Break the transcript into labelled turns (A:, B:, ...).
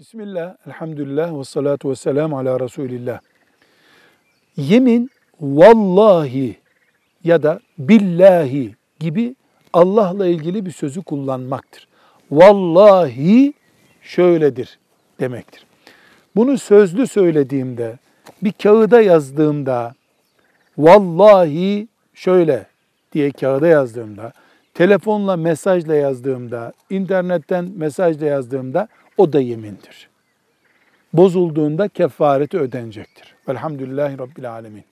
A: Bismillah, elhamdülillah ve salatu ve selamu ala Resulillah. Yemin vallahi ya da billahi gibi Allah'la ilgili bir sözü kullanmaktır. Vallahi şöyledir demektir. Bunu sözlü söylediğimde, bir kağıda yazdığımda, vallahi şöyle diye kağıda yazdığımda, telefonla mesajla yazdığımda, internetten mesajla yazdığımda o da yemindir. Bozulduğunda kefareti ödenecektir. Velhamdülillahi Rabbil Alemin.